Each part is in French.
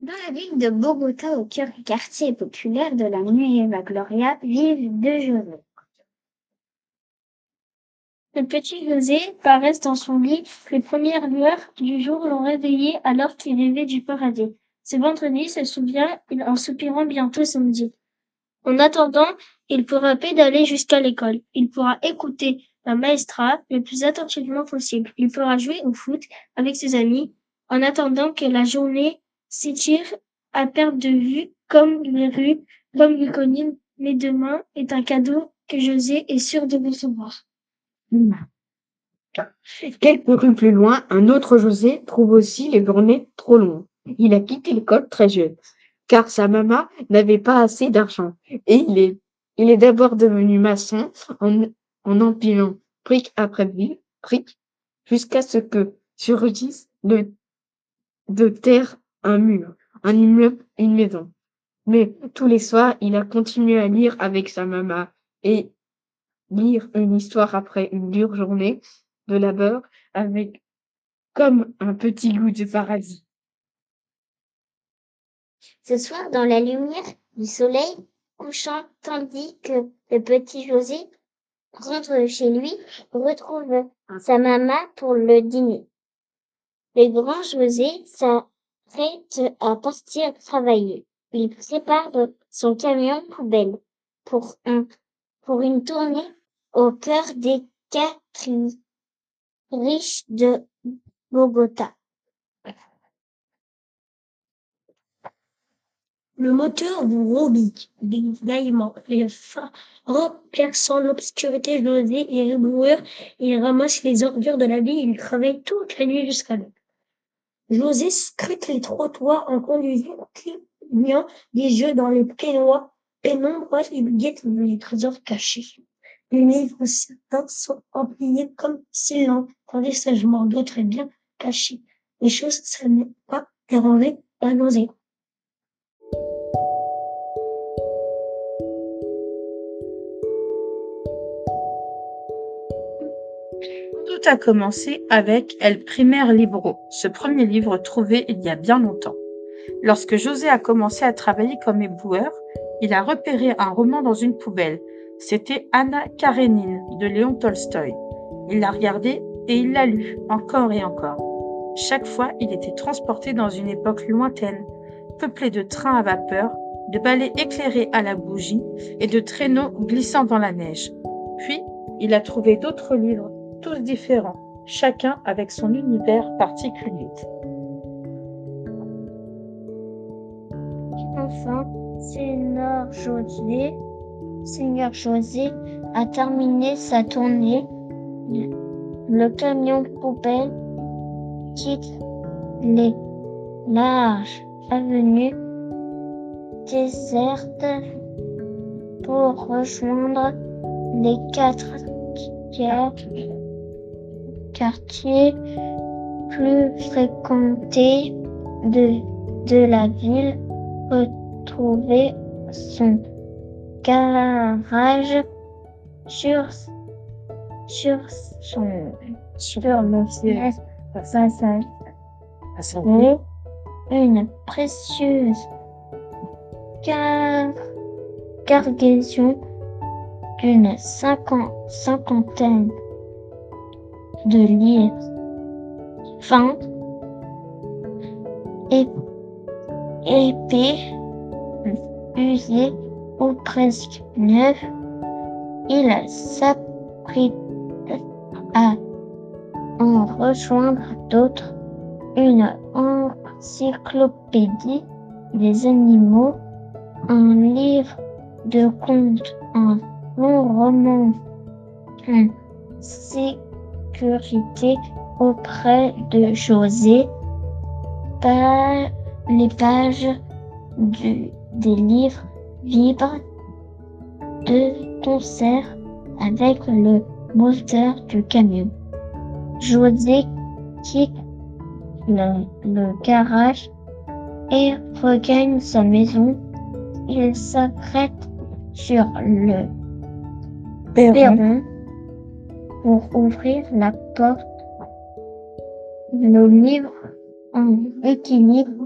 Dans la ville de Bogota, au cœur du quartier populaire de la Nueva Gloria, vivent deux José. Le petit José paraît dans son lit. Les premières lueurs du jour l'ont réveillé alors qu'il rêvait du paradis. C'est vendredi, se souvient en soupirant bientôt samedi. En attendant, il pourra pédaler jusqu'à l'école. Il pourra écouter la maestra le plus attentivement possible. Il pourra jouer au foot avec ses amis en attendant que la journée s'étire à perte de vue comme les rues, comme les collines. Mais demain est un cadeau que José est sûr de recevoir. Quelques rues plus loin, un autre José trouve aussi les journées trop longues. Il a quitté l'école très jeune, car sa maman n'avait pas assez d'argent. Et il est, il est d'abord devenu maçon en, en empilant brique après brique, jusqu'à ce que surgisse le, de terre un mur, un immeuble, une maison. Mais tous les soirs, il a continué à lire avec sa maman et lire une histoire après une dure journée de labeur avec comme un petit goût de paradis. Ce soir, dans la lumière du soleil couchant, tandis que le petit José rentre chez lui, retrouve sa maman pour le dîner. Le grand José s'apprête à partir travailler. Il prépare son camion poubelle pour, un, pour une tournée au cœur des quatre riches de Bogota. Le moteur du Robic, bégaiement, les phares perçant l'obscurité José et ébloueur, il ramasse les ordures de la vie, il travaille toute la nuit jusqu'à l'aube. José scrute les trottoirs en conduisant, clignant des yeux dans les pénois, pénombres, il guette les trésors cachés. Les livres certains sont empliés comme scellants, tandis sagement d'autres bien cachés. Les choses, ça n'est pas dérangé à nausée. Tout a commencé avec El Primer Libro, ce premier livre trouvé il y a bien longtemps. Lorsque José a commencé à travailler comme éboueur, il a repéré un roman dans une poubelle. C'était Anna Karenine de Léon Tolstoï. Il l'a regardé et il l'a lu encore et encore. Chaque fois, il était transporté dans une époque lointaine, peuplée de trains à vapeur, de balais éclairés à la bougie et de traîneaux glissant dans la neige. Puis, il a trouvé d'autres livres tous différents, chacun avec son univers particulier. Enfin, Seigneur José, Seigneur José a terminé sa tournée. Le camion poubelle quitte les larges avenues désertes pour rejoindre les quatre quartiers plus fréquentés de, de la ville, retrouver son garage sur, sur son sur le passage une précieuse car cargaison d'une cinquantaine de livres fins et épais, usés ou presque neufs, il s'apprête à en rejoindre d'autres, une encyclopédie des animaux, un livre de contes, un long roman en sécurité auprès de José, par les pages du, des livres vibrent de concert avec le moteur du camion. José quitte le, le garage et regagne sa maison. Il s'apprête sur le Perron. Pour ouvrir la porte. Le livre en équilibre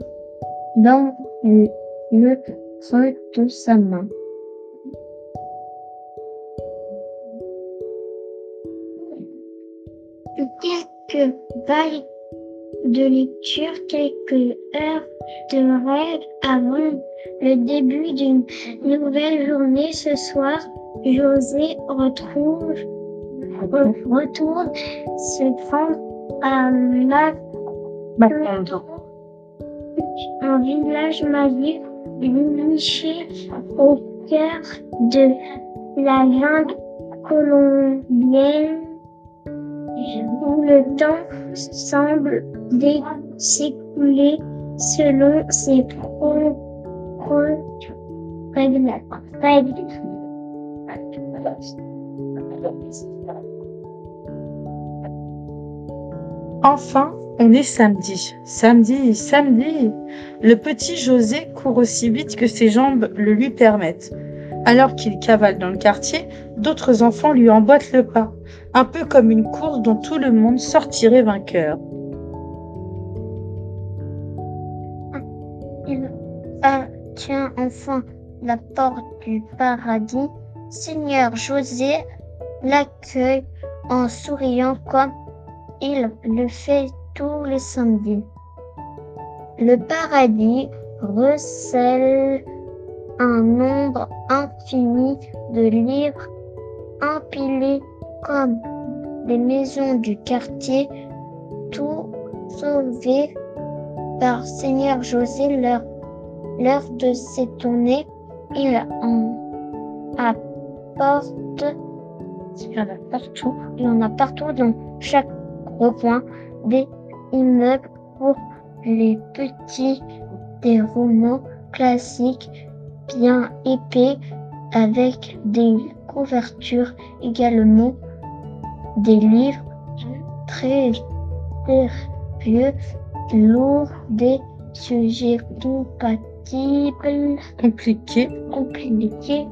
dans le, le creux de sa main. Quelques vagues de lecture, quelques heures de rêve avant le début d'une nouvelle journée. Ce soir, José retrouve, re- retourne se prendre à la Macondo. un village magique niché au cœur de la jungle colombienne où le temps semble s'écouler selon ses propres règles. Enfin, on est samedi. Samedi, samedi. Le petit José court aussi vite que ses jambes le lui permettent. Alors qu'il cavale dans le quartier, d'autres enfants lui emboîtent le pas, un peu comme une course dont tout le monde sortirait vainqueur. Il tient enfin la porte du paradis. Seigneur José l'accueille en souriant comme il le fait tous les samedis. Le paradis recèle un nombre infini de livres empilés comme les maisons du quartier, tout sauvés par Seigneur José l'heure, de s'étonner, il en apporte, il y en a partout, il y en a partout dans chaque recoin des immeubles pour les petits, des romans classiques bien épais avec des couvertures également, des livres très sérieux lourd des sujets compatibles, Compliqué, compliqués,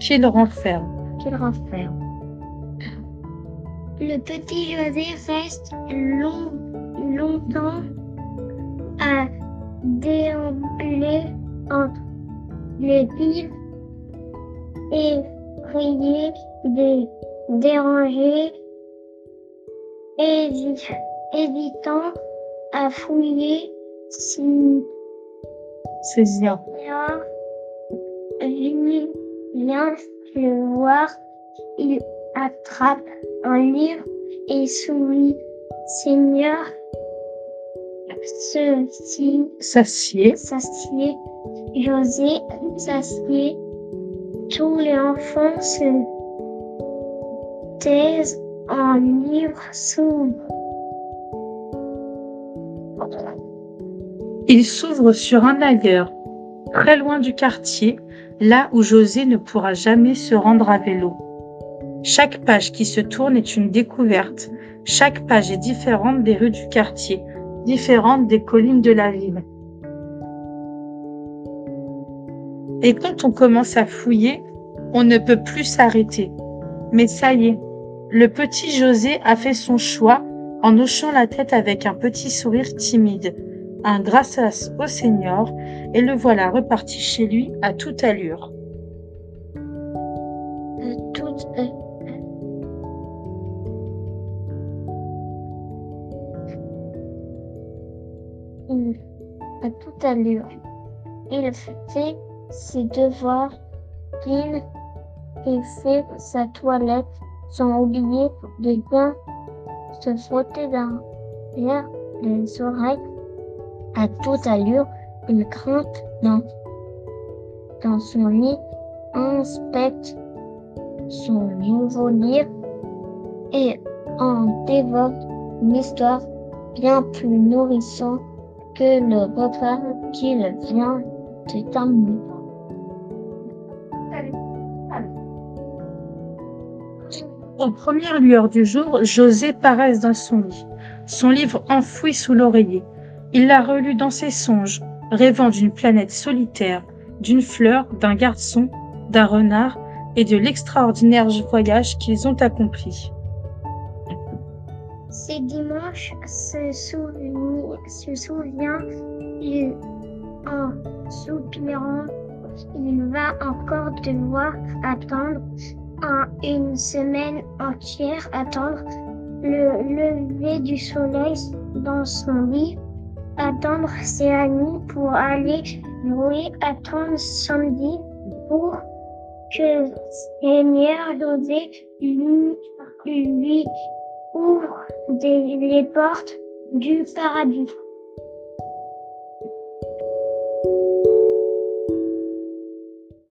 qu'il renferme. qu'il renferme. Le petit José reste long, longtemps à déambuler entre les villes et prier des dérangés, hési- hésitant à fouiller si. Bien, lui vient le voir, il attrape un livre et sourit. Seigneur, ceci S'assied. s'assied. José s'assied. Tous les enfants se taisent en livre s'ouvre. Il s'ouvre sur un ailleurs, très loin du quartier, là où José ne pourra jamais se rendre à vélo. Chaque page qui se tourne est une découverte. Chaque page est différente des rues du quartier, différente des collines de la ville. Et quand on commence à fouiller, on ne peut plus s'arrêter. Mais ça y est, le petit José a fait son choix en hochant la tête avec un petit sourire timide un grâce au Seigneur, et le voilà reparti chez lui à toute allure. Il- à toute allure. Il fait ses devoirs, il fait sa toilette sans oublier de bien se frotter derrière les oreilles. À toute allure, il grimpe dans, dans son lit, inspecte son nouveau livre et en dévote une histoire bien plus nourrissante que qu'il vient de terminer. Aux premières lueurs du jour, José paraisse dans son lit, son livre enfoui sous l'oreiller. Il l'a relu dans ses songes, rêvant d'une planète solitaire, d'une fleur, d'un garçon, d'un renard et de l'extraordinaire voyage qu'ils ont accompli. C'est dimanche se, souvient, il, en soupirant, il va encore devoir attendre en une semaine entière, attendre le lever du soleil dans son lit, attendre ses amis pour aller jouer, attendre samedi pour que Seigneur José lui, lui ouvre des, les portes du paradis.